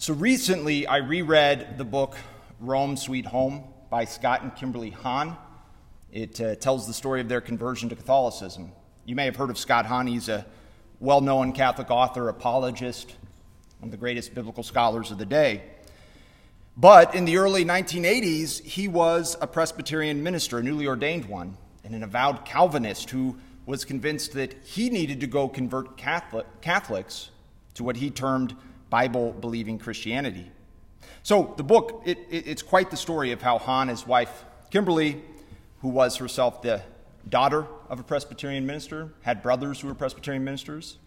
So recently, I reread the book Rome Sweet Home by Scott and Kimberly Hahn. It uh, tells the story of their conversion to Catholicism. You may have heard of Scott Hahn. He's a well known Catholic author, apologist, one of the greatest biblical scholars of the day. But in the early 1980s, he was a Presbyterian minister, a newly ordained one, and an avowed Calvinist who was convinced that he needed to go convert Catholic, Catholics to what he termed Bible believing Christianity. So the book, it, it, it's quite the story of how Hahn, his wife Kimberly, who was herself the daughter of a Presbyterian minister, had brothers who were Presbyterian ministers,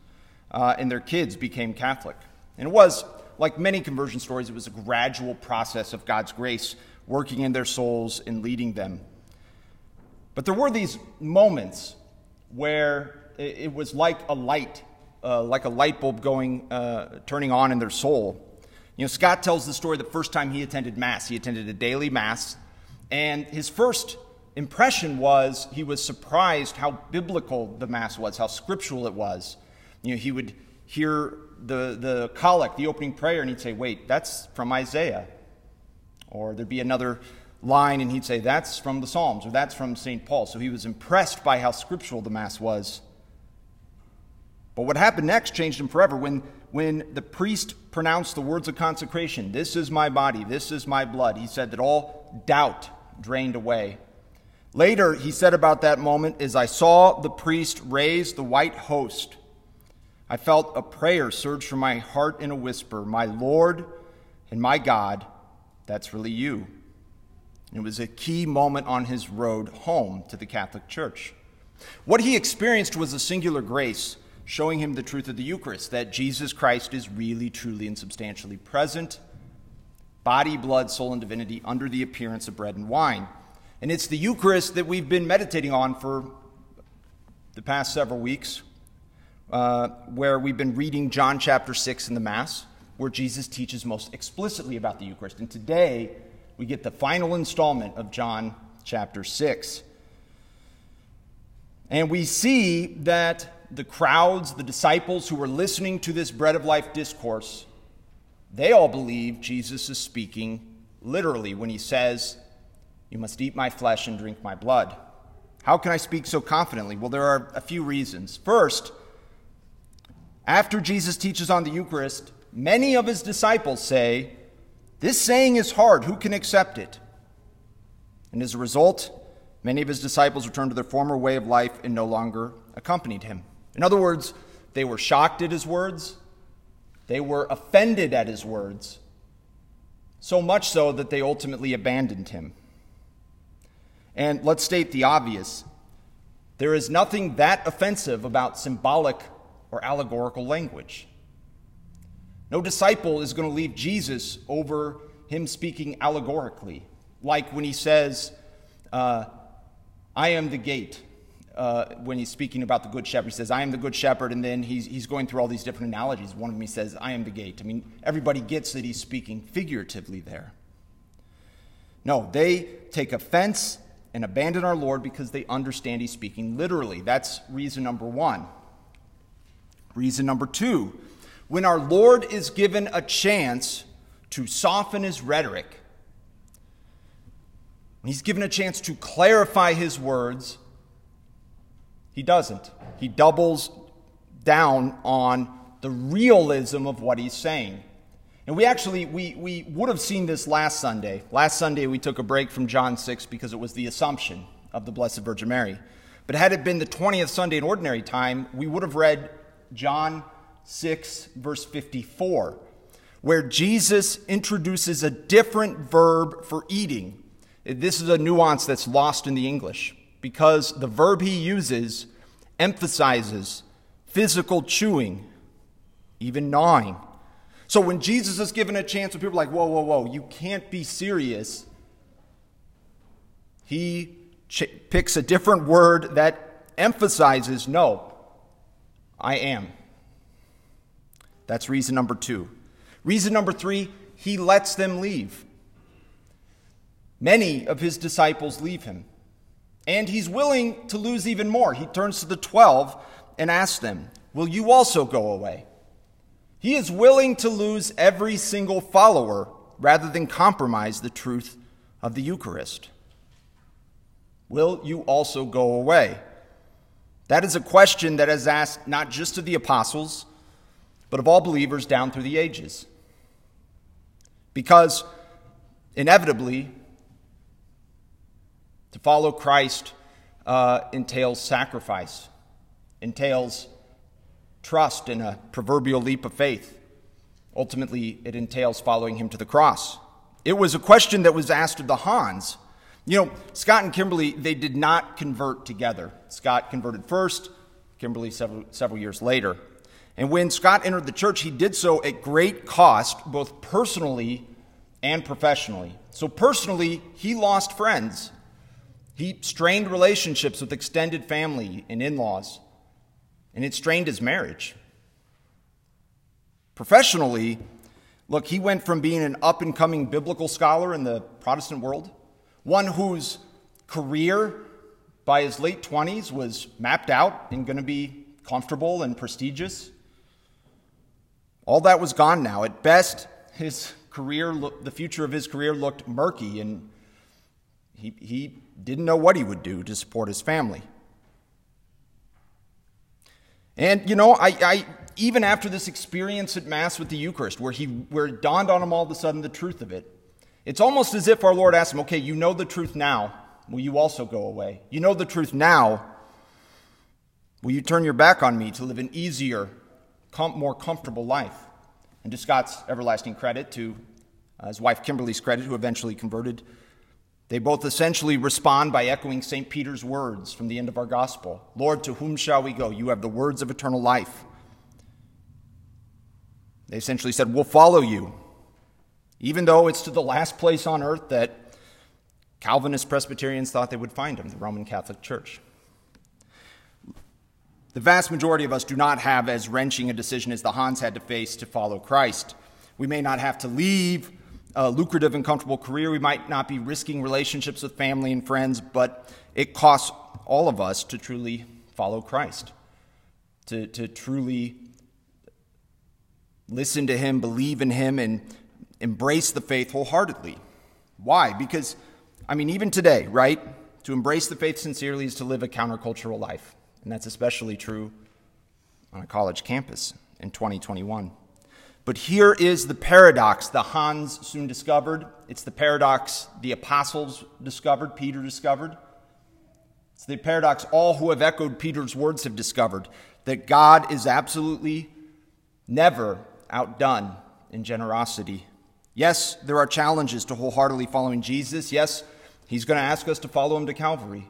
uh, and their kids became Catholic. And it was, like many conversion stories, it was a gradual process of God's grace working in their souls and leading them. But there were these moments where it was like a light, uh, like a light bulb going, uh, turning on in their soul. You know, Scott tells the story the first time he attended Mass. He attended a daily Mass, and his first impression was he was surprised how biblical the Mass was, how scriptural it was. You know, he would hear the, the collect, the opening prayer, and he'd say, Wait, that's from Isaiah. Or there'd be another line, and he'd say, That's from the Psalms, or that's from St. Paul. So he was impressed by how scriptural the Mass was. But what happened next changed him forever. When, when the priest pronounced the words of consecration, This is my body, this is my blood, he said that all doubt drained away. Later, he said about that moment, As I saw the priest raise the white host, I felt a prayer surge from my heart in a whisper My Lord and my God, that's really you. It was a key moment on his road home to the Catholic Church. What he experienced was a singular grace showing him the truth of the Eucharist that Jesus Christ is really, truly, and substantially present body, blood, soul, and divinity under the appearance of bread and wine. And it's the Eucharist that we've been meditating on for the past several weeks, uh, where we've been reading John chapter 6 in the Mass, where Jesus teaches most explicitly about the Eucharist. And today, we get the final installment of John chapter 6. And we see that the crowds, the disciples who were listening to this bread of life discourse, they all believe Jesus is speaking literally when he says, You must eat my flesh and drink my blood. How can I speak so confidently? Well, there are a few reasons. First, after Jesus teaches on the Eucharist, many of his disciples say, this saying is hard. Who can accept it? And as a result, many of his disciples returned to their former way of life and no longer accompanied him. In other words, they were shocked at his words, they were offended at his words, so much so that they ultimately abandoned him. And let's state the obvious there is nothing that offensive about symbolic or allegorical language. No disciple is going to leave Jesus over him speaking allegorically, like when he says, uh, I am the gate. Uh, when he's speaking about the good shepherd, he says, I am the good shepherd, and then he's, he's going through all these different analogies. One of them he says, I am the gate. I mean, everybody gets that he's speaking figuratively there. No, they take offense and abandon our Lord because they understand he's speaking literally. That's reason number one. Reason number two when our Lord is given a chance to soften his rhetoric, when he's given a chance to clarify his words, he doesn't. He doubles down on the realism of what he's saying. And we actually we, we would have seen this last Sunday. Last Sunday we took a break from John 6 because it was the Assumption of the Blessed Virgin Mary. But had it been the 20th Sunday in ordinary time, we would have read John 6, verse 54, where Jesus introduces a different verb for eating. This is a nuance that's lost in the English because the verb he uses emphasizes physical chewing, even gnawing. So when Jesus is given a chance, when people are like, whoa, whoa, whoa, you can't be serious, he ch- picks a different word that emphasizes, no, I am. That's reason number two. Reason number three, he lets them leave. Many of his disciples leave him. And he's willing to lose even more. He turns to the 12 and asks them, Will you also go away? He is willing to lose every single follower rather than compromise the truth of the Eucharist. Will you also go away? That is a question that is asked not just of the apostles, but of all believers down through the ages. Because inevitably, to follow Christ uh, entails sacrifice, entails trust in a proverbial leap of faith. Ultimately, it entails following him to the cross. It was a question that was asked of the Hahns. You know, Scott and Kimberly, they did not convert together. Scott converted first, Kimberly several, several years later. And when Scott entered the church, he did so at great cost, both personally and professionally. So, personally, he lost friends. He strained relationships with extended family and in laws, and it strained his marriage. Professionally, look, he went from being an up and coming biblical scholar in the Protestant world, one whose career by his late 20s was mapped out and going to be comfortable and prestigious. All that was gone now. At best, his career, the future of his career looked murky, and he, he didn't know what he would do to support his family. And, you know, I, I, even after this experience at Mass with the Eucharist, where, he, where it dawned on him all of a sudden the truth of it, it's almost as if our Lord asked him, okay, you know the truth now. Will you also go away? You know the truth now. Will you turn your back on me to live an easier, com- more comfortable life? And to Scott's everlasting credit, to uh, his wife Kimberly's credit, who eventually converted, they both essentially respond by echoing St. Peter's words from the end of our gospel Lord, to whom shall we go? You have the words of eternal life. They essentially said, We'll follow you, even though it's to the last place on earth that Calvinist Presbyterians thought they would find him, the Roman Catholic Church. The vast majority of us do not have as wrenching a decision as the Hahns had to face to follow Christ. We may not have to leave a lucrative and comfortable career. We might not be risking relationships with family and friends, but it costs all of us to truly follow Christ, to, to truly listen to Him, believe in Him, and embrace the faith wholeheartedly. Why? Because, I mean, even today, right? To embrace the faith sincerely is to live a countercultural life. And that's especially true on a college campus in 2021. But here is the paradox the Hahns soon discovered. It's the paradox the apostles discovered, Peter discovered. It's the paradox all who have echoed Peter's words have discovered that God is absolutely never outdone in generosity. Yes, there are challenges to wholeheartedly following Jesus. Yes, he's going to ask us to follow him to Calvary.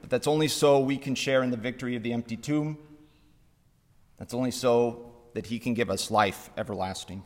But that's only so we can share in the victory of the empty tomb. That's only so that he can give us life everlasting.